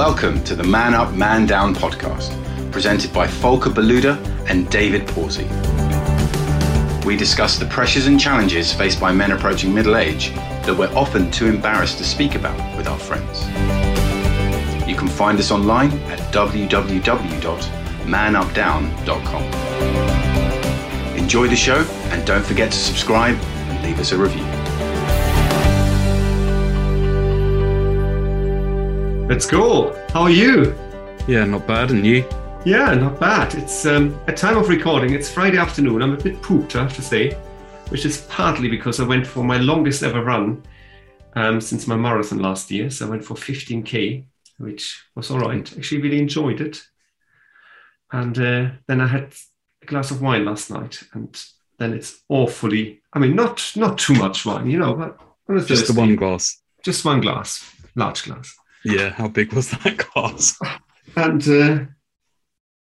Welcome to the Man Up, Man Down podcast, presented by Volker Beluda and David Pawsey. We discuss the pressures and challenges faced by men approaching middle age that we're often too embarrassed to speak about with our friends. You can find us online at www.manupdown.com. Enjoy the show and don't forget to subscribe and leave us a review. Let's go. How are you? Yeah, not bad. And you? Yeah, not bad. It's um, a time of recording. It's Friday afternoon. I'm a bit pooped, I have to say, which is partly because I went for my longest ever run um, since my marathon last year. So I went for 15k, which was all right. Actually, really enjoyed it. And uh, then I had a glass of wine last night, and then it's awfully. I mean, not not too much wine, you know, but just the one glass. Just one glass, large glass. Yeah, how big was that glass? And uh,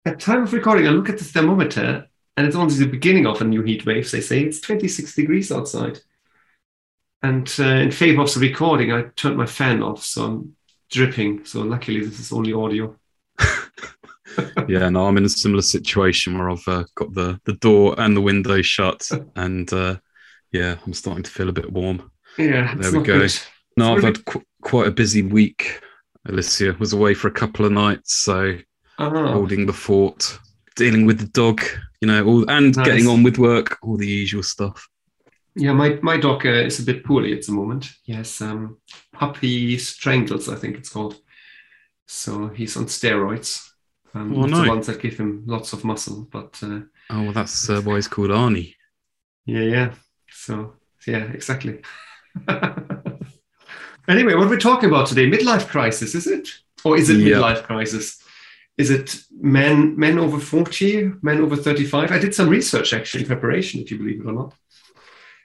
at time of recording, I look at the thermometer, and it's only the beginning of a new heat wave. They say it's 26 degrees outside. And uh, in favor of the recording, I turned my fan off, so I'm dripping. So luckily, this is only audio. yeah, no, I'm in a similar situation where I've uh, got the the door and the window shut, and uh, yeah, I'm starting to feel a bit warm. Yeah, there we go. Good. No, I've had qu- quite a busy week. Alicia was away for a couple of nights, so uh-huh. holding the fort, dealing with the dog, you know, all, and nice. getting on with work, all the usual stuff. Yeah, my my dog uh, is a bit poorly at the moment. He has um, puppy strangles, I think it's called. So he's on steroids. Um, oh, no. The ones that give him lots of muscle, but uh, oh, well, that's uh, why he's called Arnie. Yeah, yeah. So yeah, exactly. anyway, what we're talking about today, midlife crisis, is it? Or is it yeah. midlife crisis? Is it men men over 40, men over 35? I did some research actually in preparation, if you believe it or not.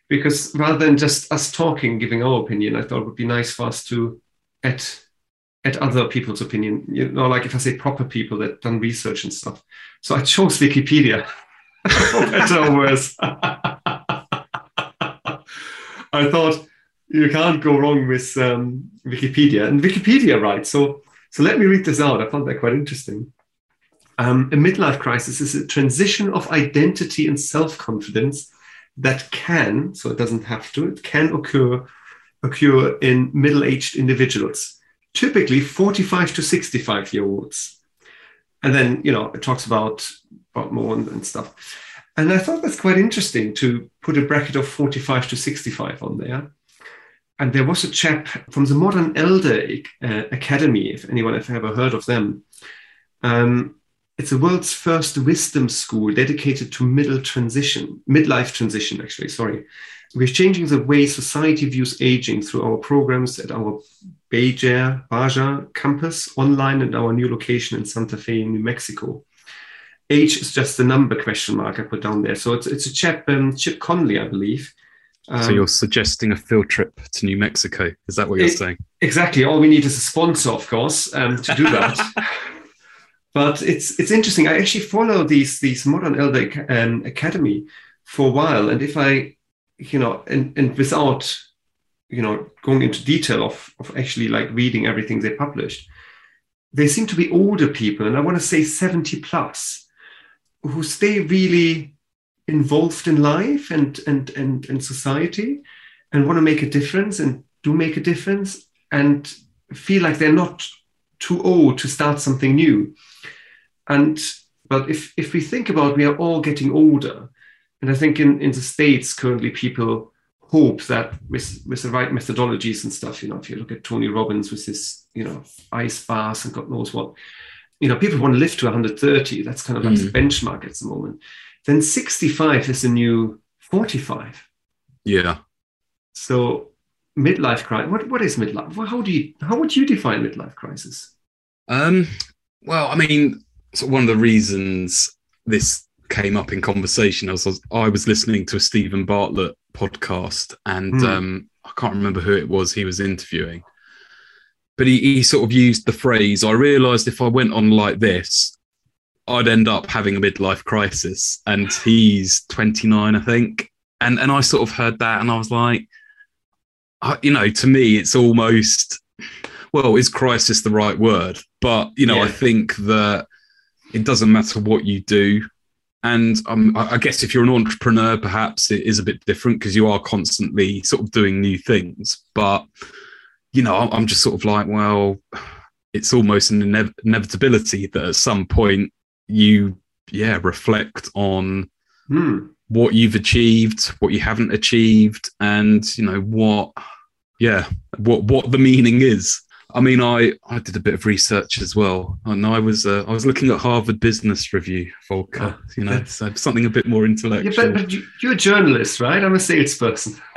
Because rather than just us talking, giving our opinion, I thought it would be nice for us to add at other people's opinion. You know, like if I say proper people that done research and stuff. So I chose Wikipedia. better or worse. I thought you can't go wrong with um, Wikipedia. And Wikipedia writes, so, so let me read this out. I found that quite interesting. Um, a midlife crisis is a transition of identity and self confidence that can, so it doesn't have to, it can occur, occur in middle aged individuals typically 45 to 65 year olds. And then, you know, it talks about, about more and, and stuff. And I thought that's quite interesting to put a bracket of 45 to 65 on there. And there was a chap from the Modern Elder uh, Academy, if anyone have ever heard of them. Um, it's the world's first wisdom school dedicated to middle transition, midlife transition, actually, sorry. We're changing the way society views aging through our programs at our Baja, Baja campus online and our new location in Santa Fe, New Mexico. Age is just a number question mark I put down there. So it's, it's a chap, um, Chip Conley, I believe. Um, so you're suggesting a field trip to New Mexico? Is that what you're it, saying? Exactly. All we need is a sponsor, of course, um, to do that. but it's it's interesting. I actually follow these these modern elder um, academy for a while, and if I you know, and, and without, you know, going into detail of, of actually like reading everything they published, they seem to be older people, and I want to say 70 plus, who stay really involved in life and and and, and society and want to make a difference and do make a difference and feel like they're not too old to start something new. And but if if we think about we are all getting older, and I think in, in the States currently people hope that with, with the right methodologies and stuff, you know, if you look at Tony Robbins with his, you know, ice baths and God knows what, you know, people want to live to 130. That's kind of like mm. the benchmark at the moment. Then 65 is the new 45. Yeah. So midlife crisis. What what is midlife? How do you how would you define midlife crisis? Um. Well, I mean, so one of the reasons this came up in conversation. I was I was listening to a Steven Bartlett podcast, and mm. um, I can't remember who it was he was interviewing, but he, he sort of used the phrase. I realised if I went on like this, I'd end up having a midlife crisis. And he's 29, I think, and and I sort of heard that, and I was like, I, you know, to me, it's almost well, is crisis the right word? but you know, Yeah. I think that it doesn't matter what you do. And um, I guess if you're an entrepreneur, perhaps it is a bit different because you are constantly sort of doing new things. But you know, I'm- I'm just sort of like, well, it's almost an inev- inevitability that at some point you, yeah, reflect on Hmm. what you've achieved, what you haven't achieved, and you know what, yeah, what what the meaning is. I mean, I I did a bit of research as well, and I was uh, I was looking at Harvard Business Review, Volker. Oh, you know, so something a bit more Yeah, intellectual. but, but you, you're a journalist, right? I'm a salesperson.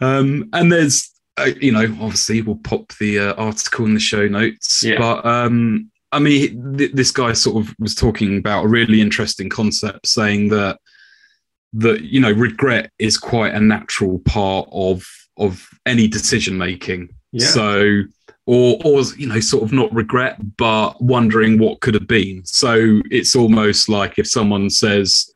um, and there's, uh, you know, obviously we'll pop the uh, article in the show notes. Yeah. But um, I mean, th- this guy sort of was talking about a really interesting concept, saying that that you know regret is quite a natural part of of any decision making. Yeah. So. Or, or, you know, sort of not regret, but wondering what could have been. So it's almost like if someone says,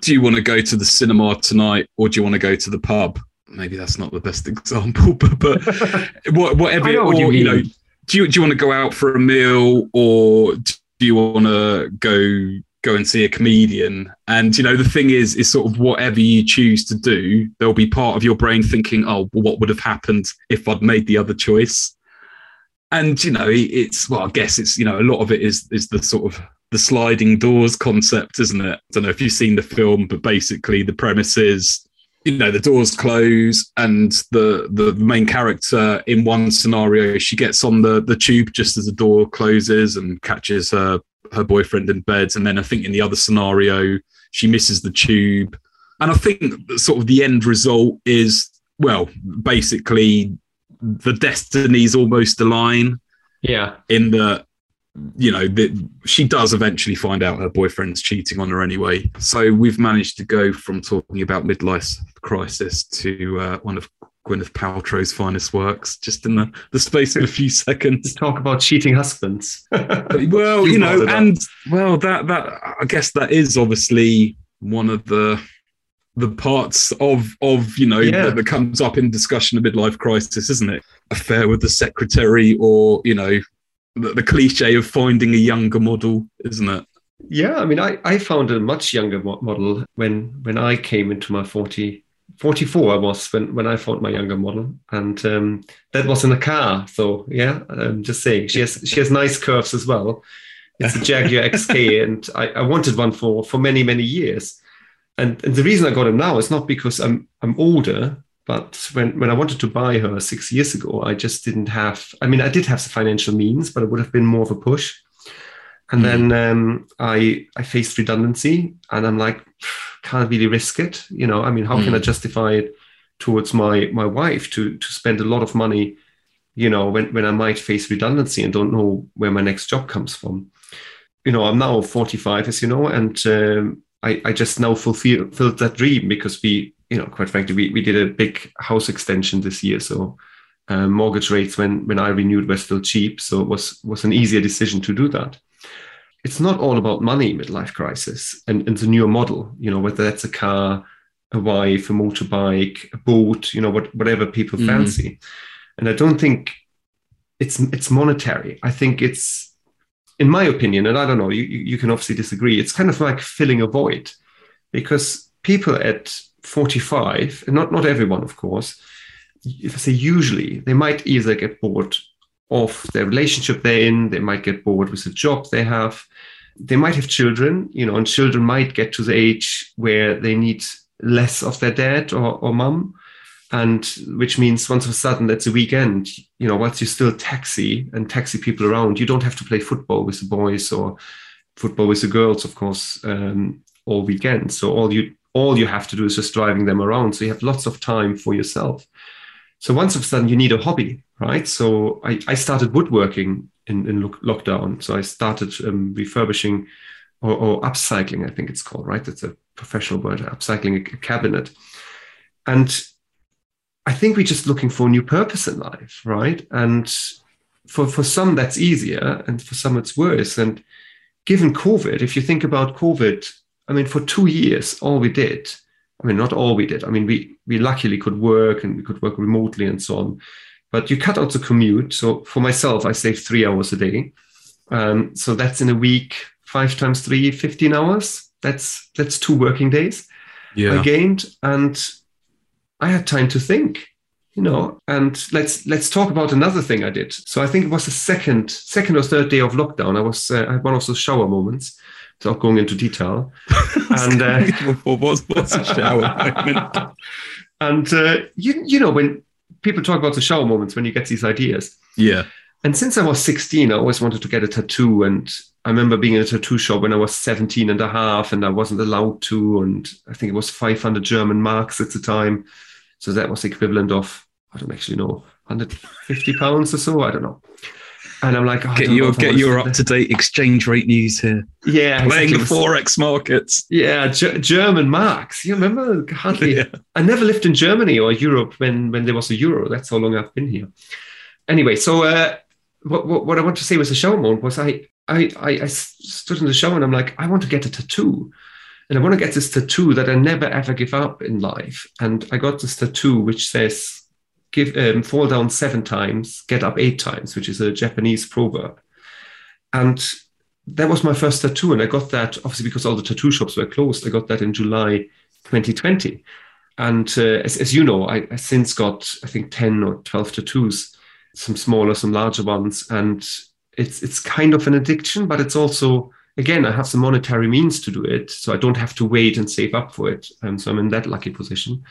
do you want to go to the cinema tonight or do you want to go to the pub? Maybe that's not the best example, but, but whatever, I know what or, you you know. Do you, do you want to go out for a meal or do you want to go go and see a comedian? And you know, the thing is, is sort of whatever you choose to do, there'll be part of your brain thinking, oh, well, what would have happened if I'd made the other choice? And you know, it's well, I guess it's you know, a lot of it is is the sort of the sliding doors concept, isn't it? I don't know if you've seen the film, but basically the premise is you know the doors close and the the main character in one scenario she gets on the the tube just as the door closes and catches her her boyfriend in bed and then i think in the other scenario she misses the tube and i think sort of the end result is well basically the destinies almost align yeah. in the you know that she does eventually find out her boyfriend's cheating on her anyway so we've managed to go from talking about midlife crisis to uh, one of gwyneth paltrow's finest works just in the, the space of a few seconds Talk about cheating husbands. well You know and well that that i guess that is obviously one of the the parts of of you know Yeah. that, that comes up in discussion of midlife crisis isn't it affair with the secretary or you know the, the cliche of finding a younger model isn't it Yeah, I mean, I, I found a much younger model when when I came into my 40, 44 I was when, when I found my younger model. And um, that was in a car. So, yeah, I'm just saying, she has she has nice curves as well. It's a Jaguar XK, and I, I wanted one for, for many, many years. And, and the reason I got it now is not because I'm I'm older, but when, when I wanted to buy her six years ago, I just didn't have, I mean, I did have the financial means, but it would have been more of a push. And then um, I I faced redundancy, and I'm like, can't really risk it. You know, I mean, how can I justify it towards my my wife to to spend a lot of money, you know, when when I might face redundancy and don't know where my next job comes from. You know, I'm now 45, as you know, and um, I I just now fulfill fulfilled that dream because we, you know, quite frankly, we we did a big house extension this year, so. Uh, mortgage rates when when I renewed were still cheap, so it was was an easier decision to do that. It's not all about money midlife crisis and, and the newer model you know whether that's a car a wife a motorbike a boat you know what, whatever people Mhm. fancy. And i don't think it's it's monetary. I think it's in my opinion and i don't know you you can obviously disagree it's kind of like filling a void. Because people at 45 and not not everyone of course if i say usually they might either get bored of their relationship they're in they might get bored with the job they have. They might have children you know and children might get to the age where they need less of their dad or, or mum and which means once of a sudden that's a weekend you know once you're still taxi and taxi people around you don't have to play football with the boys or football with the girls of course um, all weekend. So all you all you have to do is just driving them around. So you have lots of time for yourself. So once of a sudden you need a hobby right? So i, I started woodworking in, in lock- lockdown. So i started um, refurbishing or, or upcycling i think it's called right? That's a professional word upcycling a, a cabinet. And i think we're just looking for a new purpose in life right? And for for some that's easier and for some it's worse. And given covid if you think about covid i mean for two years all we did I mean, not all we did. I mean, we we luckily could work and we could work remotely and so on. but you cut out the commute. So for myself, I save three hours a day. Um, so that's in a week, five times three, 15 hours. That's that's two working days Yeah. I gained, and I had time to think, you know. And let's let's talk about another thing I did. So I think it was the second second or third day of lockdown. I was uh, I had one of those shower moments, without going into detail. and uh, what's, what's a shower moment? and uh, you you know when people talk about the shower moments when you get these ideas. Yeah. And since I was 16, I always wanted to get a tattoo. And I remember being in a tattoo shop when I was 17 and a half, and I wasn't allowed to. And I think it was 500 German marks at the time. So that was equivalent of, I don't actually know, 150 pounds or so. I don't know. And I'm like, oh, Get your get your up to date exchange rate news here. Yeah, Playing the forex markets. Yeah, Ge- German marks. You remember hardly. Yeah. I never lived in Germany or Europe when when there was a euro. That's how long I've been here. Anyway, so uh, what, what what I want to say was the shower moment was I, I I I stood in the shower and I'm like I want to get a tattoo, and I want to get this tattoo that I never ever give up in life. And I got this tattoo which says give um, fall down seven times, get up eight times, which is a Japanese proverb. And that was my first tattoo, and I got that obviously because all the tattoo shops were closed. I got that in July 2020, and uh, as, as you know, I, I since got I think 10 or 12 tattoos, some smaller, some larger ones, and it's it's kind of an addiction, but it's also again I have some monetary means to do it, so I don't have to wait and save up for it, and so I'm in that lucky position.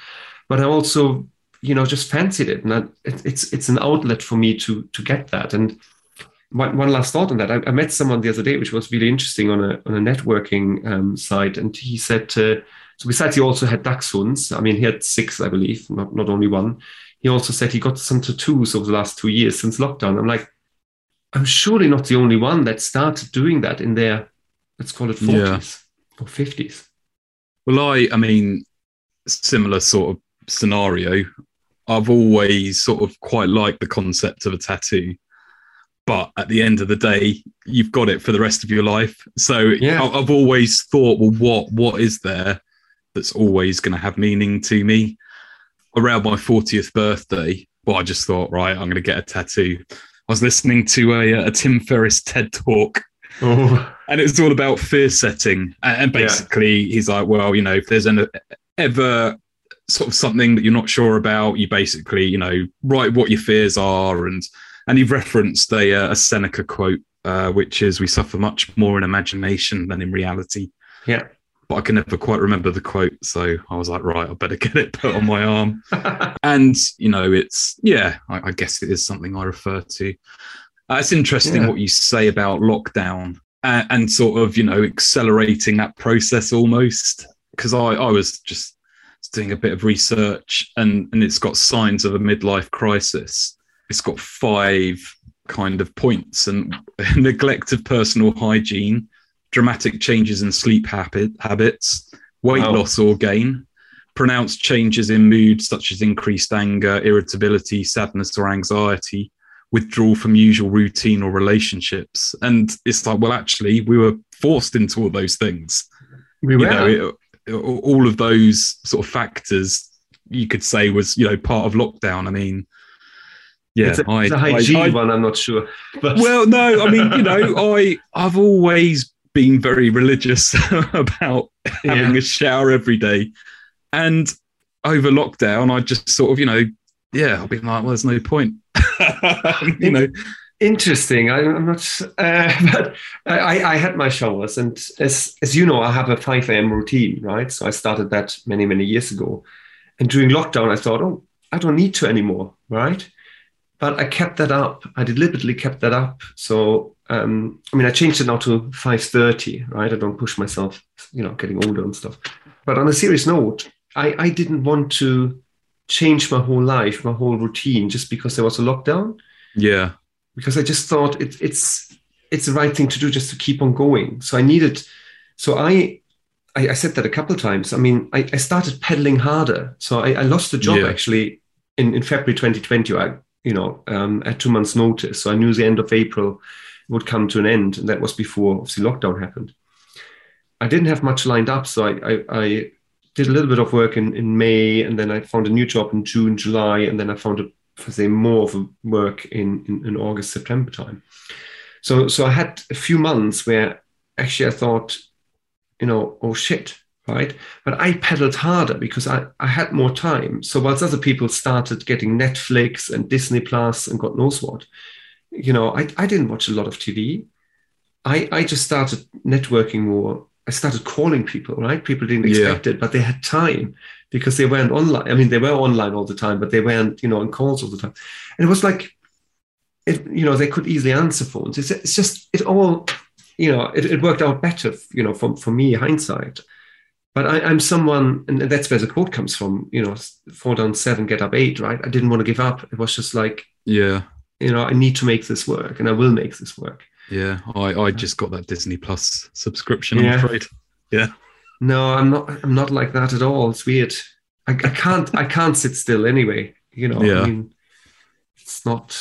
But I also you know just fancied it, and I, it, it's it's an outlet for me to to get that and one, one last thought on that. I, I, met someone the other day, which was really interesting on a on a networking um, site, and he said, uh, so besides he also had dachshunds. I mean, he had six, I believe, not not only one. He also said he got some tattoos over the last two years since lockdown. I'm like, I'm surely not the only one that started doing that in their, let's call it 40s Yeah. or 50s. Well, I, I mean, similar sort of scenario. I've always sort of quite liked the concept of a tattoo, but at the end of the day, you've got it for the rest of your life. So Yeah. I've always thought, well, what what is there that's always going to have meaning to me? Around my fortieth birthday, well, I just thought, right, I'm going to get a tattoo. I was listening to a, uh, a Tim Ferriss TED talk Oh, and it was all about fear setting. And and Yeah. basically, he's like, well, you know, if there's an, ever sort of something that you're not sure about, you basically, you know, write what your fears are. And and you've referenced a, uh, a Seneca quote, uh, which is, "We suffer much more in imagination than in reality." yeah. But I can never quite remember the quote, so I was like, right, I better get it put on my arm. and you know, it's yeah, I, I guess it is something I refer to. Uh, it's interesting Yeah. what you say about lockdown and, and sort of you know accelerating that process almost because I I was just doing a bit of research and and it's got signs of a midlife crisis. It's got five kind of points and neglect of personal hygiene, dramatic changes in sleep habit, habits, weight Wow. loss or gain, pronounced changes in mood such as increased anger, irritability, sadness or anxiety, withdrawal from usual routine or relationships. And it's like, well, actually, we were forced into all those things. we You were. know, it, all of those sort of factors you could say was, you know, part of lockdown. I mean, yeah, it's a, I, it's a I- hygiene I- one, I'm not sure. But well, no, I mean, you know, I I've always been very religious about having Yeah. a shower every day, and over lockdown, I just sort of, you know, yeah, I've been like, well, there's no point, you know. Interesting. I, I'm not, uh, but I, I had my showers, and as as you know, I have a 5 a.m. routine, right? So I started that many many years ago, and during lockdown, I thought, oh, I don't need to anymore, right? But I kept that up. I deliberately kept that up. So um, I mean, I changed it now to 5:30, right? I don't push myself, you know, getting older and stuff. But on a serious note, I I didn't want to change my whole life, my whole routine, just because there was a lockdown Yeah, because I just thought it, it's it's the right thing to do just to keep on going. So I needed, so I I, I said that a couple of times. I mean, I, I started pedaling harder. So I, I lost the job Yeah. actually in, in February 2020. I you know um, at two months' notice. So I knew the end of April would come to an end, and that was before obviously lockdown happened. I didn't have much lined up, so I I, I did a little bit of work in, in May, and then I found a new job in June, July, and then I found a say more of a work in, in, in August, September time. So so I had a few months where actually I thought, you know, oh shit, right? But I pedaled harder because I, I had more time. So whilst other people started getting Netflix and Disney Plus and God knows what, you know, I, I didn't watch a lot of TV. I, I just started networking more. I started calling people, right? People didn't expect yeah. it, but they had time because they weren't online. I mean, they were online all the time, but they weren't, you know, on calls all the time. And it was like, it, you know, they could easily answer phones. It's, it's just, it all, you know, it, it worked out better, you know, for, for me, hindsight. But I, am someone, and that's where the quote comes from, you know, fall down seven, get up eight, right? I didn't want to give up. It was just like, yeah, you know, I need to make this work and I will make this work. Yeah. I, I just got that Disney Plus subscription, I'm yeah. afraid. Yeah. No, I'm not, I'm not like that at all. It's weird. I, I can't, I can't sit still anyway. You know, yeah. I mean, it's not,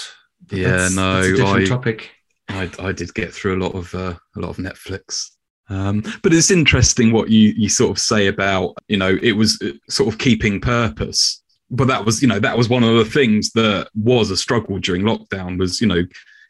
yeah, no, that's a different I, topic. I, I did get through a lot of, uh, a lot of Netflix um, but it's interesting what you you sort of say about you know it was uh, sort of keeping purpose. But that was you know that was one of the things that was a struggle during lockdown was you know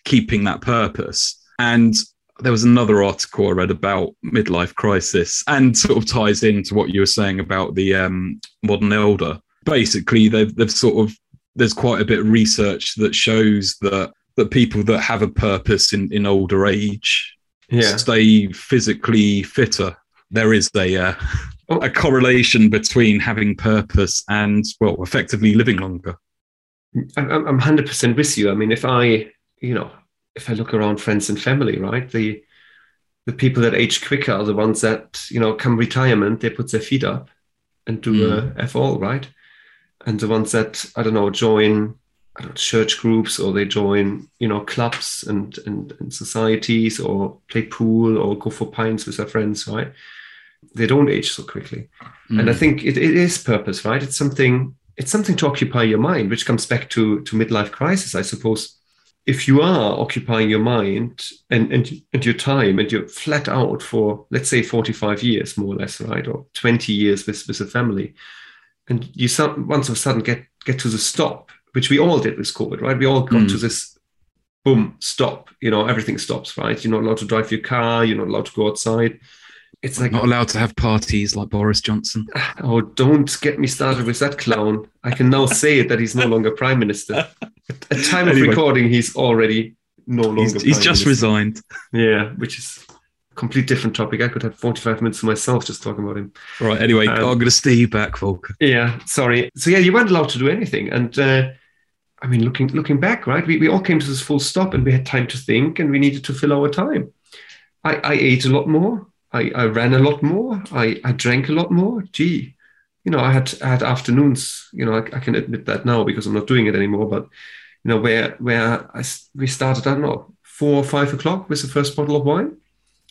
keeping that purpose. And there was another article I read about midlife crisis and sort of ties into what you were saying about the um, modern elder. Basically, they've they've sort of there's quite a bit of research that shows that that people that have a purpose in, in older age yeah. stay physically fitter. There is a uh, oh. a correlation between having purpose and well, effectively living longer. I'm, I'm 100% with you. I mean, if I, you know, if I look around friends and family, right, the the people that age quicker are the ones that you know come retirement, they put their feet up and do mm. a F all, right, and the ones that I don't know join know, church groups or they join you know clubs and, and, and societies or play pool or go for pints with their friends right? They don't age so quickly. Mm. and i think it, it is purpose right? It's something it's something to occupy your mind which comes back to to midlife crisis i suppose if you are occupying your mind and, and, and your time and you're flat out for let's say 45 years more or less right or 20 years with, with a family and you once of a sudden get get to the stop which we all did with COVID, right? We all got mm. to this boom, stop. You know, everything stops, right? You're not allowed to drive your car. You're not allowed to go outside. It's like not allowed to have parties like Boris Johnson. Oh, don't get me started with that clown. I can now say it that he's no longer prime minister. At time anyway, of recording, he's already no longer. He's, he's just minister. resigned. Yeah, which is a complete different topic. I could have 45 minutes to myself just talking about him. Right. Anyway, um, I'm going to stay you back, Volker. Yeah. Sorry. So yeah, you weren't allowed to do anything, and. Uh, I mean, looking looking back, right? We, we all came to this full stop and we had time to think and we needed to fill our time. I, I ate a lot more. I, I ran a lot more. I, I drank a lot more. Gee, you know, I had I had afternoons. You know, I, I can admit that now because I'm not doing it anymore. But you know, where where I we started, I don't know, four or five o'clock with the first bottle of wine.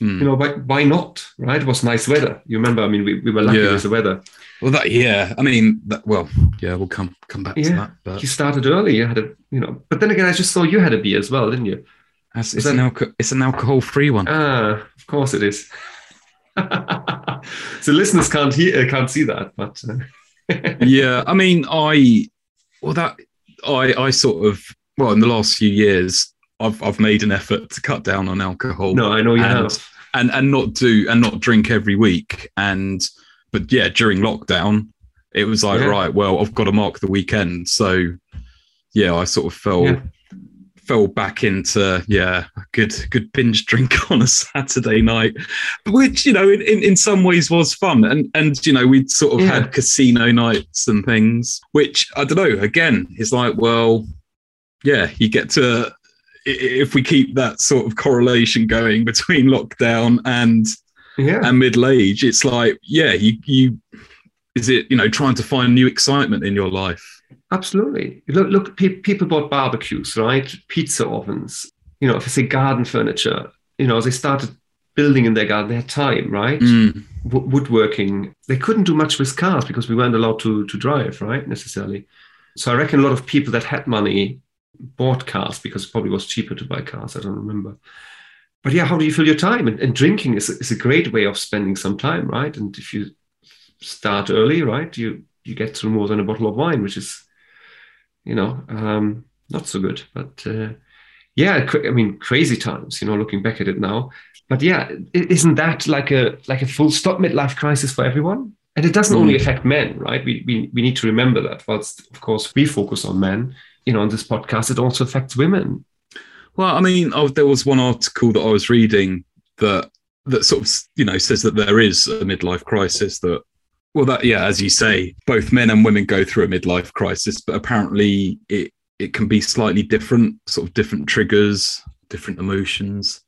Mm. You know, why, why not? Right? It was nice weather. You remember? I mean, we, we were lucky yeah. with the weather. Well, that yeah. I mean, that, well, yeah. We'll come come back yeah. to that. But you started early. You had a, you know. But then again, I just saw you had a beer as well, didn't you? it's, that, an alco- it's an alcohol-free one. Ah, of course it is. so listeners can't hear, can't see that, but uh, yeah. I mean, I well that I I sort of well in the last few years I've I've made an effort to cut down on alcohol. No, I know you and, have. And and not do and not drink every week and but yeah, during lockdown, it was like, yeah. right, well, I've got to mark the weekend. So yeah, I sort of fell yeah. Fell back into yeah, a good good binge drink on a Saturday night. Which, you know, in, in, in some ways was fun. And and you know, we'd sort of yeah. had casino nights and things, which I don't know, again, it's like, well, yeah, you get to if we keep that sort of correlation going between lockdown and yeah. and middle age, it's like, yeah, you you is it you know trying to find new excitement in your life? Absolutely. Look, look, pe- people bought barbecues, right? Pizza ovens. You know, if I say garden furniture, you know, they started building in their garden. They had time, right? Mm. W- woodworking. They couldn't do much with cars because we weren't allowed to to drive, right? Necessarily. So I reckon a lot of people that had money bought cars because it probably was cheaper to buy cars. I don't remember but yeah, how do you fill your time? And, and drinking is, is a great way of spending some time, right? And if you start early, right, you you get through more than a bottle of wine, which is you know, um, not so good. But uh, yeah, I mean, crazy times, you know, looking back at it now. But yeah, isn't that like a like a full stop midlife crisis for everyone? And it doesn't mm. only affect men, right? We, we we need to remember that. Whilst of course we focus on men, you know, on this podcast, it also affects women. Well, I mean, oh, there was one article that I was reading that that sort of you know says that there is a midlife crisis that well that yeah as you say both men and women go through a midlife crisis but apparently it it can be slightly different sort of different triggers different emotions.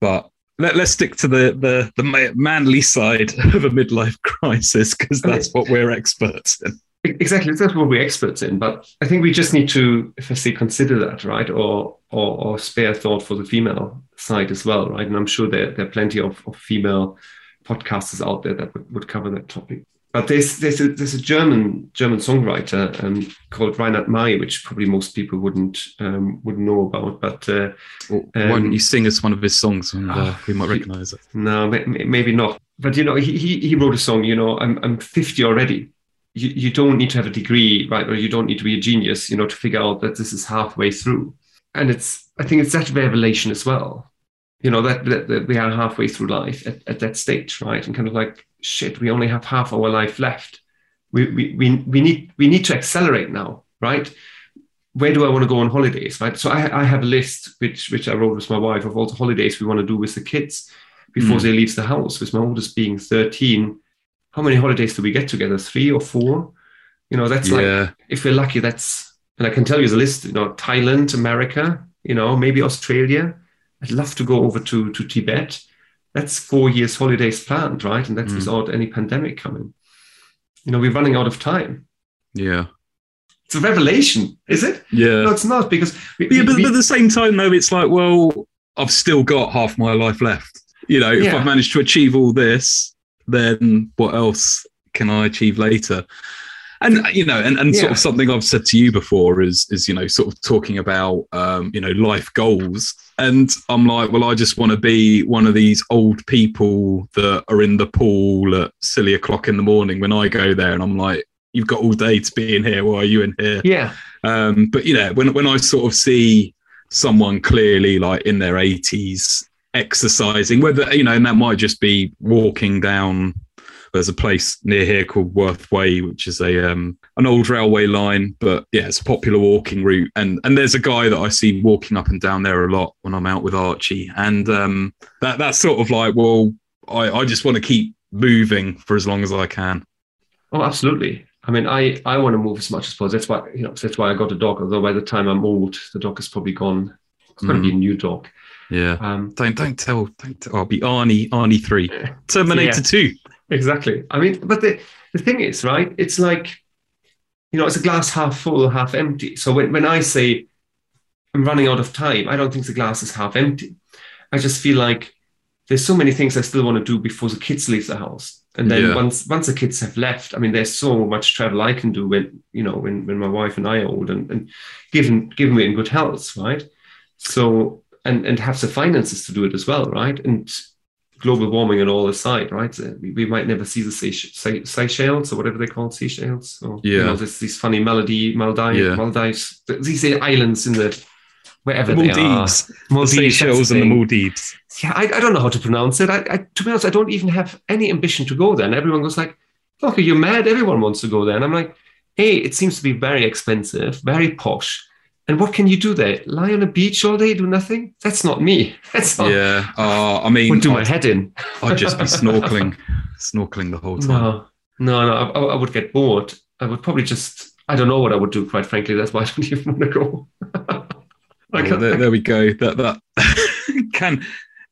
But let, us stick to the, the the manly side of a midlife crisis because that's what we're experts in. Exactly that's what we're experts in but i think we just need to firstly consider that right or or, or spare thought for the female side as well right? And i'm sure there, there are plenty of, of female podcasters out there that would, would cover that topic but there's there's a, there's a German German songwriter um, called Reinhard Mey, which probably most people wouldn't um, wouldn't know about. But uh, well, why don't um, you sing us one of his songs and uh, ah, we might recognize it? No, maybe not. But you know, he, he he wrote a song. You know, I'm I'm 50 already, you, you don't need to have a degree, right? Or you don't need to be a genius, you know, to figure out that this is halfway through. And it's, I think it's that revelation as well, you know, that, that, that we are halfway through life at, at that stage, right? And kind of like, shit, we only have half our life left. We, we, we, we need, we need to accelerate now, right? Where do I want to go on holidays, right? So I, I have a list, which, which I wrote with my wife of all the holidays we want to do with the kids before mm. they leave the house, with my oldest being 13 how many holidays do we get together? Three or four? You know, that's yeah. like if we're lucky, that's and I can tell you the list. You know, Thailand, America. You know, maybe Australia. I'd love to go over to to Tibet. That's four years holidays planned, right? And that's mm. without any pandemic coming. You know, we're running out of time. Yeah. It's a revelation, is it? Yeah. No, it's not because. We, yeah, but, we, but at the same time, though, it's like, well, I've still got half my life left. You know, if yeah. I've managed to achieve all this, then what else can I achieve later? And you know, and, and yeah. sort of something I've said to you before is is you know sort of talking about um, you know life goals, and I'm like, well, I just want to be one of these old people that are in the pool at silly o'clock in the morning when I go there, and I'm like, you've got all day to be in here. Why are you in here? Yeah. Um, but you know, when when I sort of see someone clearly like in their 80s exercising, whether you know, and that might just be walking down. There's a place near here called Worth Way, which is a um, an old railway line, but yeah, it's a popular walking route. And and there's a guy that I see walking up and down there a lot when I'm out with Archie, and um, that that's sort of like, well, I, I just want to keep moving for as long as I can. Oh, absolutely. I mean, I, I want to move as much as possible. That's why you know that's why I got a dog. Although by the time I'm old, the dog is probably gone. It's going to be a mm. new dog. Yeah. Um, don't don't tell. Don't tell. I'll be Arnie. Arnie three. Terminator yeah, two. Exactly. I mean, but the the thing is, right? It's like, you know, it's a glass half full, half empty. So when when I say I'm running out of time, I don't think the glass is half empty. I just feel like there's so many things I still want to do before the kids leave the house. And then yeah. once once the kids have left, I mean, there's so much travel I can do when you know when when my wife and I are old and, and given given we're in good health, right? So and and have the finances to do it as well, right? And global warming and all aside, right? Uh, we, we might never see the Seychelles or whatever they call Seychelles. Or, yeah. You know, there's these funny melody Maldives, yeah. Maldives. These islands in the wherever the Maldives. they are. Maldives, the Seychelles and the Maldives. Yeah, I, I don't know how to pronounce it. I, I, to be honest, I don't even have any ambition to go there. And everyone goes like, "Look, are you mad? Everyone wants to go there." And I'm like, "Hey, it seems to be very expensive, very posh." And what can you do there? Lie on a beach all day, do nothing? That's not me. That's not. Yeah. Uh, I mean, would do I'd, my head in. I'd just be snorkeling, snorkeling the whole time. No, no, no. I, I, would get bored. I would probably just. I don't know what I would do. Quite frankly, that's why I don't even want to go. well, there, there, we go. That that can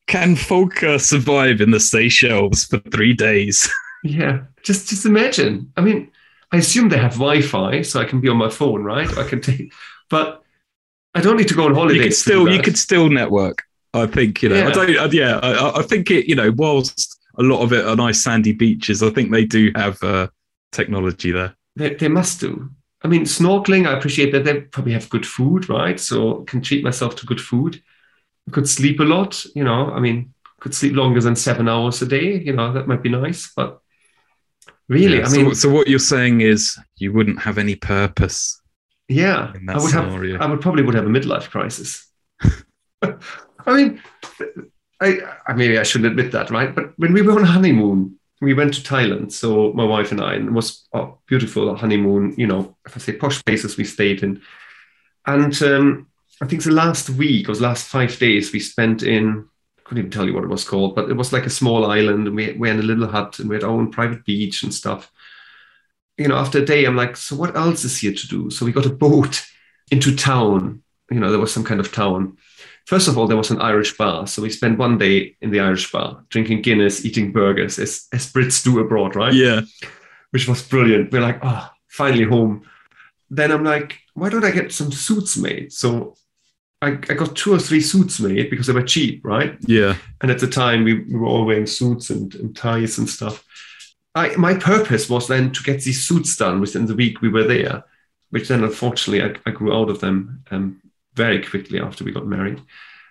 can Volker survive in the Seychelles for three days? yeah. Just just imagine. I mean, I assume they have Wi-Fi, so I can be on my phone, right? I can take, but I don't need to go on holiday. You could still you could still network. I think you know. Yeah. I don't. Uh, yeah, I, I, think it. You know, whilst a lot of it are nice sandy beaches, I think they do have uh, technology there. They, they must do. I mean, snorkeling. I appreciate that they probably have good food, right? So can treat myself to good food. I could sleep a lot. You know, I mean, could sleep longer than seven hours a day. You know, that might be nice, but really, yeah, I mean, so, so what you're saying is you wouldn't have any purpose Yeah, I would scenario. have. I would probably would have a midlife crisis. I mean, I, I maybe I shouldn't admit that, right? But when we were on honeymoon, we went to Thailand. So my wife and I, and it was a beautiful honeymoon. You know, if I say posh places we stayed in, and um, I think the last week or the last five days we spent in. I couldn't even tell you what it was called, but it was like a small island, and we we had a little hut, and we had our own private beach and stuff. You know, after a day, I'm like, so what else is here to do? So we got a boat into town. You know, there was some kind of town. First of all, there was an Irish bar. So we spent one day in the Irish bar, drinking Guinness, eating burgers, as, as Brits do abroad, right? yeah, Which was brilliant. We're like, oh, finally home. Then I'm like, why don't I get some suits made? So I, I got two or three suits made because they were cheap, right? yeah, And at the time, we, we were all wearing suits and, and ties and stuff. I, my purpose was then to get these suits done within the week we were there, which then unfortunately I, I grew out of them um, very quickly after we got married.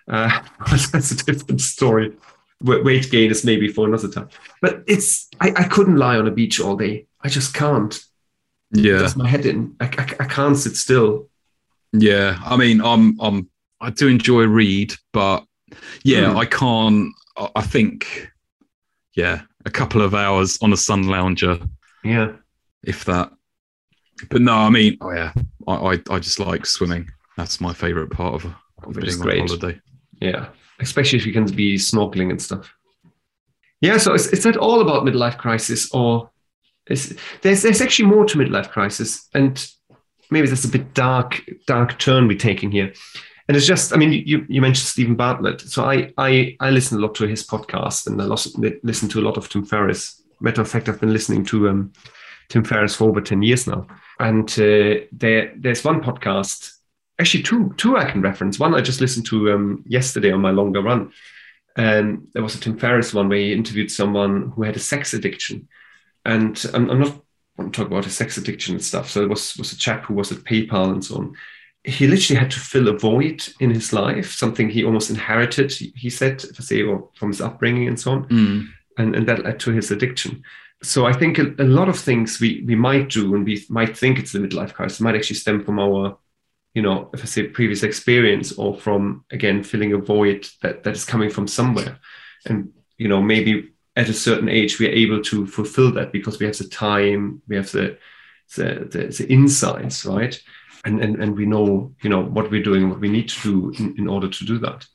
Uh, that's a different story. Weight gain is maybe for another time. But it's I, I couldn't lie on a beach all day. I just can't. yeah. That's my head in. I, I, I can't sit still. Yeah, I mean, I'm I'm I do enjoy read, but yeah, Hmm. I can't. I think, yeah, a couple of hours on a sun lounger, Yeah. if that. But no, I mean, oh yeah, I I, I just like swimming. That's my favorite part of, of Which is being on great. holiday. Yeah, especially if you can be snorkeling and stuff. Yeah, so is, is that all about midlife crisis, or is there's there's actually more to midlife crisis, and maybe that's a bit dark dark turn we're taking here. And it's just, I mean, you you mentioned Steven Bartlett, so I I I listen a lot to his podcast, and I listen to a lot of Tim Ferriss. Matter of fact, I've been listening to um, Tim Ferriss for over ten years now, and uh, there there's one podcast actually two two I can reference. One I just listened to um, yesterday on my longer run. And there was a Tim Ferriss one where he interviewed someone who had a sex addiction. And I'm, I'm not want to talk about his sex addiction and stuff. So it was was a chap who was at PayPal and so on. He literally had to fill a void in his life, something he almost inherited. He, said, if I say, or from his upbringing and so on Mm. and, and that led to his addiction. So I think a, a lot of things we, we might do and we might think it's the midlife crisis might actually stem from our, you know, if I say previous experience or from again filling a void that, that is coming from somewhere. And you know, maybe at a certain age we are able to fulfill that because we have the time, we have the the, the, the insights, right? And, and and we know, you know, what we're doing, what we need to do in, in order to do that.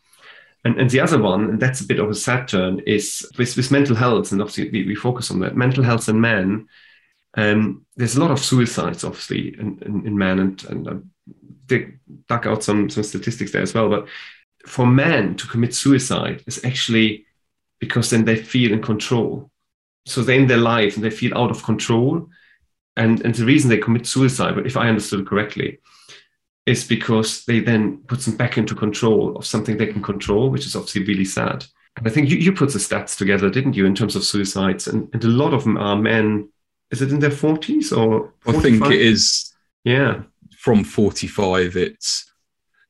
And, and the other one, and that's a bit of a sad turn, is with, with mental health, and obviously we, we focus on that. Mental health in men, um, there's a lot of suicides, obviously, in, in, in men, and, and I dig, dug out some, some statistics there as well. But for men to commit suicide is actually because then they feel in control. So they're in their life and they feel out of control. And, and the reason they commit suicide, but if I understood correctly, is because they then puts them back into control of something they can control, which is obviously really sad. And I think you, you put the stats together, didn't you, in terms of suicides? And, and a lot of them are men. Is it in their 40s or? I think it is Yeah. from 45. It's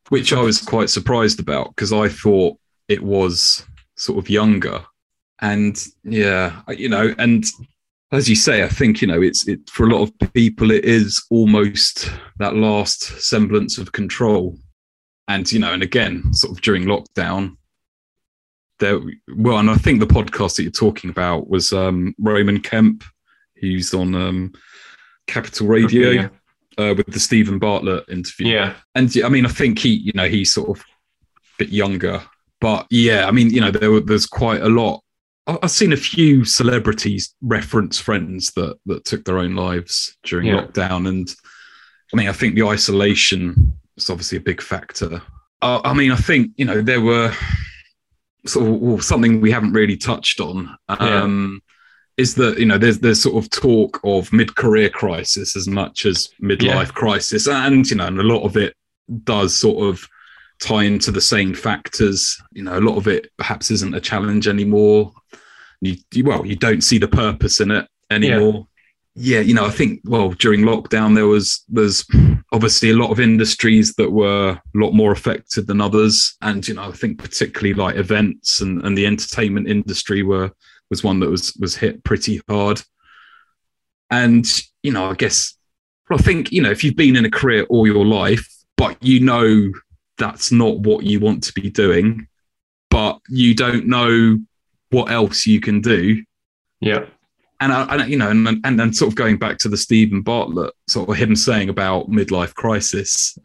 which I was quite surprised about because I thought it was sort of younger, and yeah, you know, and as you say, I think you know it's it for a lot of people it is almost that last semblance of control, and you know, and again, sort of during lockdown, there well, and I think the podcast that you're talking about was um, Roman Kemp, who's on um, Capital Radio yeah. uh, with the Steven Bartlett interview. Yeah. And I mean, I think he, you know, he's sort of a bit younger, but yeah, I mean, you know, there were, there's quite a lot. I- I've seen a few celebrities reference friends that that took their own lives during Yeah. lockdown, and I mean, I think the isolation is obviously a big factor. Uh, I mean, I think you know there were sort of well, something we haven't really touched on. Um, Is that you know there's there's sort of talk of mid career crisis as much as midlife Yeah. crisis, and you know, and a lot of it does sort of tie into the same factors. You know, a lot of it perhaps isn't a challenge anymore. You, you well, you don't see the purpose in it anymore. Yeah. you know, I think well during lockdown there was there's obviously a lot of industries that were a lot more affected than others, and you know, I think particularly like events and, and the entertainment industry were was one that was was hit pretty hard. And you know, I guess But I think, you know, if you've been in a career all your life, but you know that's not what you want to be doing, but you don't know what else you can do. Yeah. And, I, and you know, and, and and sort of going back to the Steven Bartlett sort of him saying about midlife crisis,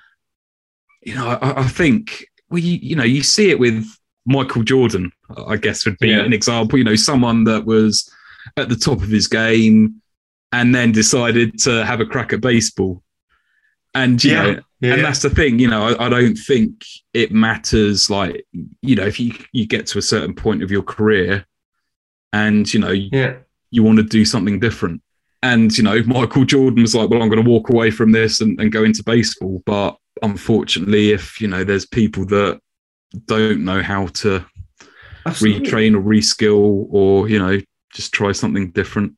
you know, I, I think well, you, you know, you see it with Michael Jordan. I guess would be Yeah. an example. You know, someone that was at the top of his game, and then decided to have a crack at baseball. And you Yeah. know, Yeah. and that's the thing, you know, I, I don't think it matters. Like, you know, if you you get to a certain point of your career, and you know, yeah. you want to do something different. And, you know, Michael Jordan was like, well, I'm going to walk away from this and, and go into baseball. But unfortunately, if, you know, there's people that don't know how to Absolutely. retrain or reskill or, you know, just try something different.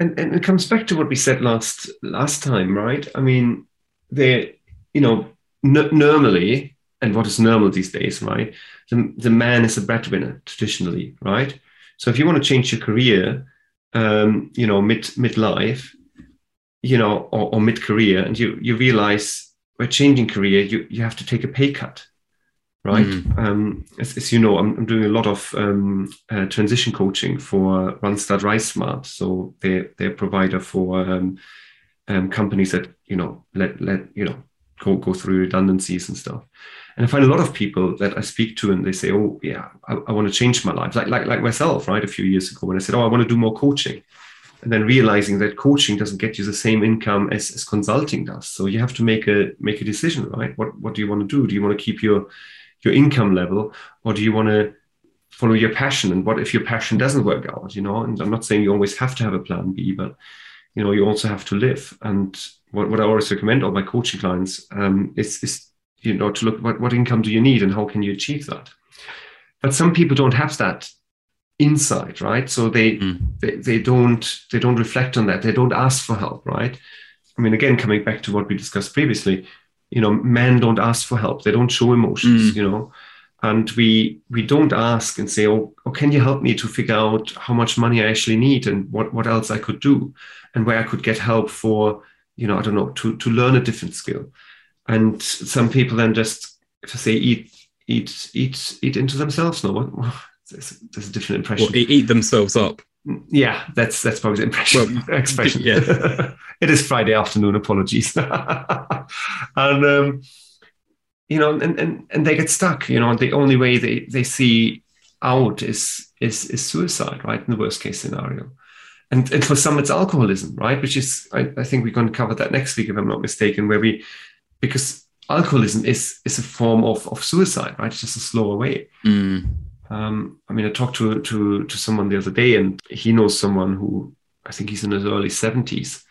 and, and it comes back to what we said last last time, right? I mean, they, you know, n- normally, and what is normal these days, right? The, the man is a breadwinner traditionally, right? So if you want to change your career, um, you know, mid midlife, you know, or, or mid career, and you you realize by changing career, you you have to take a pay cut, right? Mm. Um, as, as you know, I'm, I'm doing a lot of um, uh, transition coaching for Randstad RiseSmart. So they're, they're a provider for um, um, companies that, you know, let, let, you know, go, go through redundancies and stuff. And I find a lot of people that I speak to and they say, oh, yeah, I, I want to change my life. Like, like, like myself, right? A few years ago when I said, oh, I want to do more coaching. And then realizing that coaching doesn't get you the same income as, as consulting does. So you have to make a make a decision, right? What what do you want to do? Do you want to keep your your income level or do you want to follow your passion and what if your passion doesn't work out you know and i'm not saying you always have to have a plan b but you know you also have to live and what, what i always recommend all my coaching clients um, is, is you know to look what, what income do you need and how can you achieve that? But some people don't have that insight right? So they, Mm. they they don't they don't reflect on that. They don't ask for help right? I mean again coming back to what we discussed previously you know men don't ask for help. They don't show emotions Mm. you know? And we we don't ask and say oh, oh can you help me to figure out how much money i actually need and what what else i could do and where i could get help for you know i don't know to to learn a different skill and some people then just if i say eat eat eat eat into themselves no what there's, there's a different impression e- eat themselves up. yeah, that's that's probably the impression expression. yeah. it is Friday afternoon. Apologies. and um, you know, and, and and they get stuck. You know, the only way they they see out is is is suicide, right? In the worst case scenario. And, and for some, it's alcoholism, right? Which is, I, I think we're going to cover that next week, if I'm not mistaken, where we, because alcoholism is is a form of, of suicide, right? It's just a slower way. Mm. Um, I mean, I talked to to to someone the other day, and he knows someone who I think he's in his early seventies,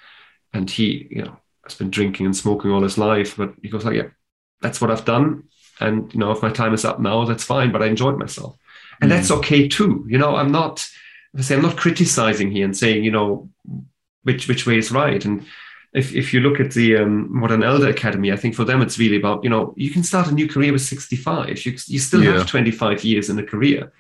and he, you know, has been drinking and smoking all his life. But he goes like, "Yeah, that's what I've done, and you know, if my time is up now, that's fine. But I enjoyed myself, and that's okay too. You know, I'm not, I say, I'm not criticizing here and saying, you know, which which way is right. And if if you look at the um, Modern Elder Academy, I think for them it's really about, you know, you can start a new career with 65. You you still Yeah. have 25 years in a career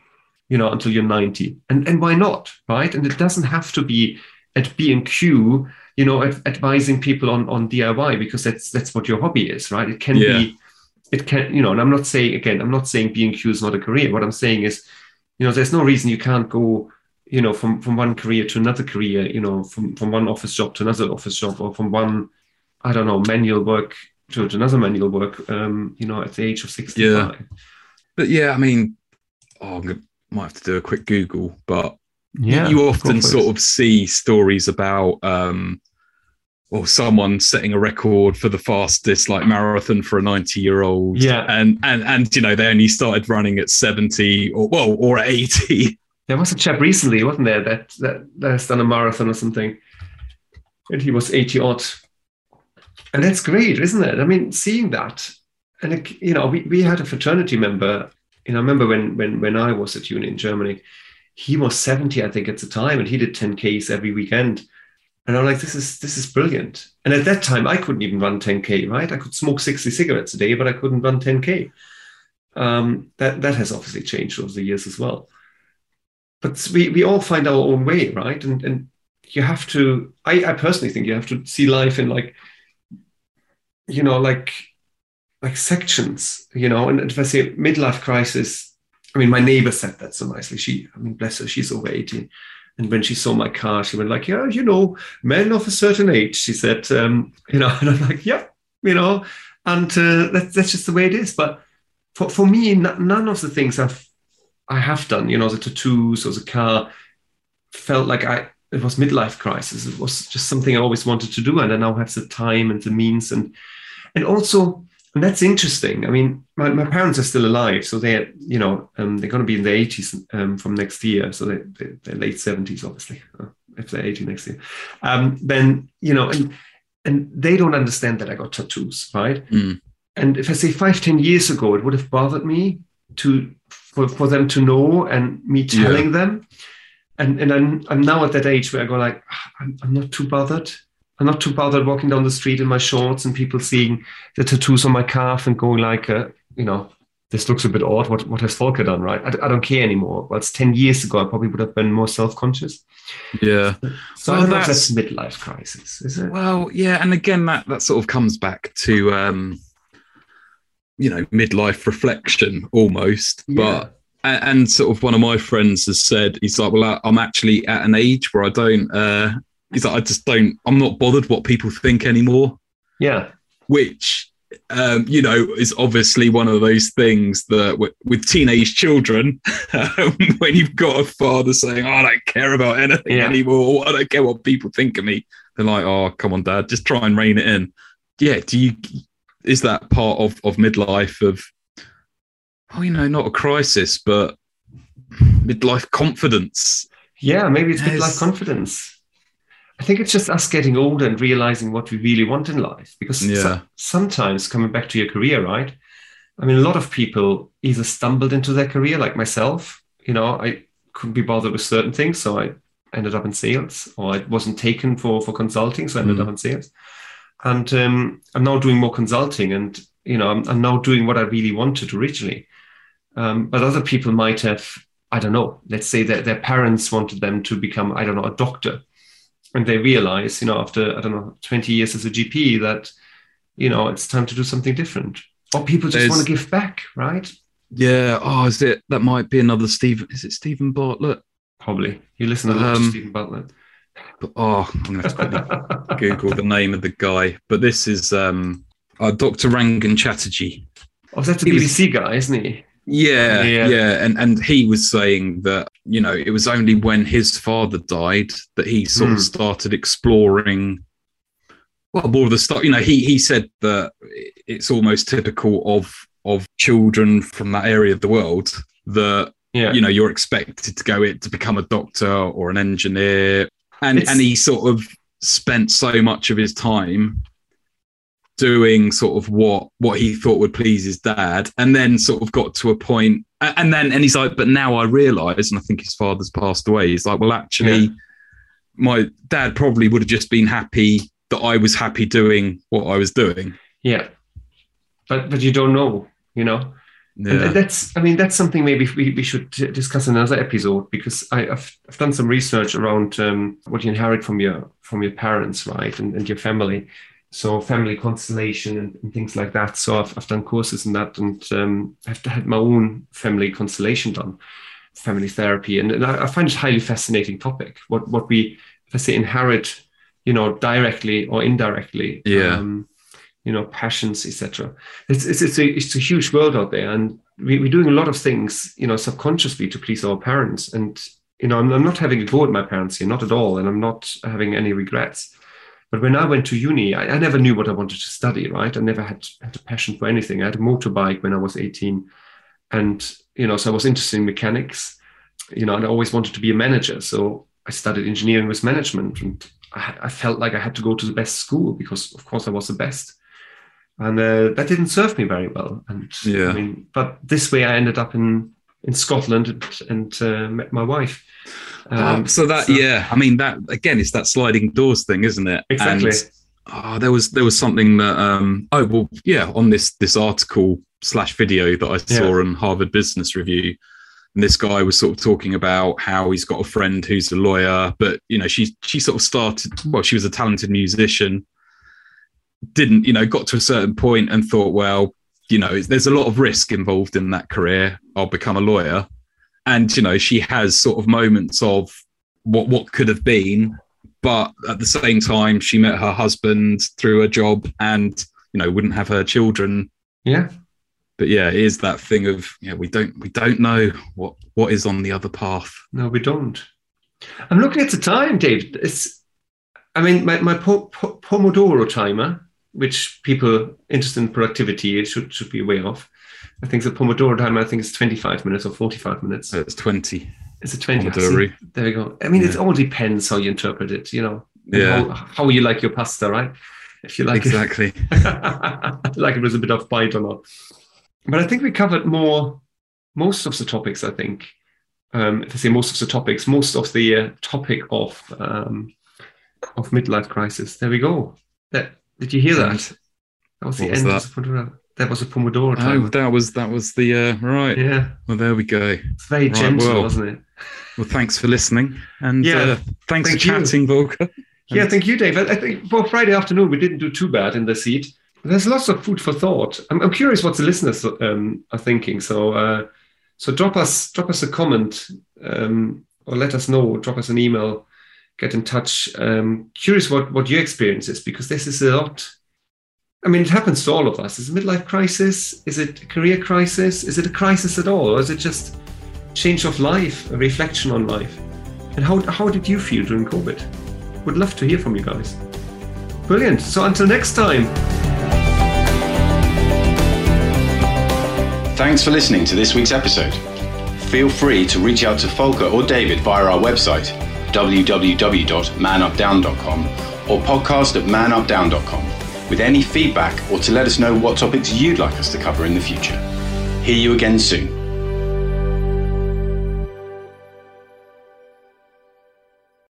you know, until you're 90. And and why not? Right. And it doesn't have to be at B and Q, you know, ad- advising people on, on DIY because that's that's what your hobby is, right? It can Yeah. be it can, you know, and I'm not saying again, I'm not saying B and Q is not a career. What I'm saying is, you know, there's no reason you can't go, you know, from from one career to another career, you know, from from one office job to another office job, or from one, I don't know, manual work to, to another manual work, um, you know, at the age of 65. But yeah, I mean, oh, I'm might have to do a quick Google, but Yeah. you go often sort of see stories about um or someone setting a record for the fastest like marathon for a 90 year old Yeah. and and and you know they only started running at 70 or well or at 80 There was a chap recently, wasn't there, that that, that has done a marathon or something, and he was eighty odd, and that's great, isn't it? I mean, seeing that, and it, you know, we, we had a fraternity member. You know, I remember when when when I was at uni in Germany, he was seventy, I think, at the time, and he did ten k's every weekend. And I'm like, this is this is brilliant. And at that time, I couldn't even run 10k, right? I could smoke 60 cigarettes a day, but I couldn't run 10k. Um, that that has obviously changed over the years as well but we, we all find our own way, right? And and you have to. I, I personally think you have to see life in like you know, like like sections, you know, and if I say midlife crisis, I mean, my neighbor said that so nicely. She, I mean, bless her, she's over 80. And when she saw my car, she went like, yeah, you know, men of a certain age, she said, um, you know, and I'm like, yeah, you know, and uh, that's, that's just the way it is. But for, for me, n- none of the things I've, I have done, you know, the tattoos or the car felt like I, it was midlife crisis. It was just something I always wanted to do. And I now have the time and the means and, and also and that's interesting. I mean, my, my parents are still alive, so they're you know um, they're going to be in their eighties um, from next year, so they, they, are late seventies, obviously, uh, if they're eighty next year. Um, then you know, and and they don't understand that I got tattoos, right? Mm. And if I say five, ten years ago, it would have bothered me to for, for them to know and me telling yeah. them. And and I'm I'm now at that age where I go like, ah, I'm, I'm not too bothered I'm not too bothered walking down the street in my shorts and people seeing the tattoos on my calf and going like, uh, you know, this looks a bit odd. What what has Volker done, right? I, I don't care anymore. Well, it's ten years ago. I probably would have been more self conscious. Yeah. So well, that's, that's midlife crisis, is it? Well, yeah, and again, that that sort of comes back to, um, you know, midlife reflection almost, yeah. but. And sort of one of my friends has said, he's like, well, I'm actually at an age where I don't, uh, He's like, I just don't, I'm not bothered what people think anymore. Yeah. Which, um, you know, is obviously one of those things that with, with teenage children, um, when you've got a father saying, oh, I don't care about anything yeah. anymore, I don't care what people think of me, they're like, oh, come on, dad, just try and rein it in. Yeah. Do you, is that part of, of midlife of, oh, you know, not a crisis, but midlife confidence? Yeah, maybe it's midlife confidence I think it's just us getting older and realizing what we really want in life. Because yeah. so, sometimes coming back to your career, right? I mean, a lot of people either stumbled into their career, like myself. You know, I couldn't be bothered with certain things, so I ended up in sales, or I wasn't taken for for consulting, so I ended mm. up in sales. And um, I'm now doing more consulting, and you know, I'm, I'm now doing what I really wanted originally. Um, but other people might have, I don't know, let's say that their parents wanted them to become, I don't know, a doctor and they realize, you know, after I don't know, 20 years as a GP, that you know it's time to do something different. Or people just There's, want to give back, right? Yeah. Oh, is it? That might be another Stephen. Is it Steven Bartlett? Probably. You listen a to um, Steven Bartlett. But, oh, I'm going to have to Google the name of the guy. But this is um, uh, Dr. Rangan Chatterjee. Oh, that's a BBC guy, isn't he? Yeah, yeah, yeah, and and he was saying that you know it was only when his father died that he sort mm. of hmm. started exploring. Well, more of the stuff. You know, he he said that it's almost typical of of children from that area of the world that yeah. you know you're expected to go it to become a doctor or an engineer, and it's... and he sort of spent so much of his time doing sort of what what he thought would please his dad and then sort of got to a point and then and he's like but now i realize and i think his father's passed away he's like well actually yeah. my dad probably would have just been happy that i was happy doing what i was doing. Yeah. But but you don't know you know yeah. And that's, I mean, that's something maybe we, we should discuss in another episode because I, have I've done some research around um, what you inherit from your from your parents, right, and, and your family so family constellation and, and, things like that. So I've, I've done courses in that, and um, I've had my own family constellation done, family therapy, and, and I, I, find it a highly fascinating topic. What what we, if I say, inherit, you know, directly or indirectly. Yeah. Um, you know, passions, etc. It's, it's it's a it's a huge world out there, and we, we're doing a lot of things, you know, subconsciously to please our parents. And you know, I'm, I'm not having a go at my parents here, not at all, and I'm not having any regrets but when I went to uni, I, I, never knew what I wanted to study, right? I never had, had a passion for anything. I had a motorbike when I was 18. And, you know, so I was interested in mechanics, you know, and I always wanted to be a manager. So I studied engineering with management. And I, I felt like I had to go to the best school because, of course, I was the best. And uh, that didn't serve me very well. And yeah, I mean, but this way I ended up in, in Scotland and, and uh, met my wife. Um, so that so, yeah, I mean that again, it's that sliding doors thing, isn't it? Exactly. And, oh, there was there was something that um, oh well yeah on this this article slash video that I saw yeah. on Harvard Business Review, and this guy was sort of talking about how he's got a friend who's a lawyer, but you know she she sort of started well she was a talented musician, didn't, you know, got to a certain point and thought, well, you know, there's a lot of risk involved in that career. I'll become a lawyer. And, you know, she has sort of moments of what, what could have been. But at the same time, she met her husband through a job and, you know, wouldn't have her children. Yeah. But yeah, it is that thing of, yeah, we don't, we don't know what, what is on the other path. No, we don't. I'm looking at the time, Dave. It's, I mean, my, my po- po- Pomodoro timer which people interested in productivity should should be aware of. I think the Pomodoro time, I think it's 25 minutes or 45 minutes. It's 20. It's a 20. Pomodoro. There we go. I mean, yeah. it all depends how you interpret it, you know. Yeah. How, how, you like your pasta, right? If you like exactly. it. like it was a bit of bite or not. But I think we covered more, most of the topics, I think. Um, if I say most of the topics, most of the uh, topic of um, of midlife crisis. There we go. That did you hear that? That was the end was that? of That was a Pomodoro time. Oh, that was that was the uh, right. Yeah. Well, there we go. It's very right, gentle, well, wasn't it? Well, thanks for listening, and yeah, uh, thanks thank for chatting, Volker. Yeah, thank you, Dave. I think for Friday afternoon we didn't do too bad in the seat. There's lots of food for thought. I'm, I'm curious what the listeners um, are thinking. So, uh, so drop us drop us a comment um, or let us know. Drop us an email get in touch. Um, curious what, what your experience is because this is a lot. I mean, it happens to all of us. Is it midlife crisis? Is it a career crisis? Is it a crisis at all? Or is it just change of life, a reflection on life? And how, how did you feel during COVID? Would love to hear from you guys. Brilliant. So until next time. Thanks for listening to this week's episode. Feel free to reach out to Volker or David via our website www.manupdown.com or podcast at manupdown.com with any feedback or to let us know what topics you'd like us to cover in the future. Hear you again soon.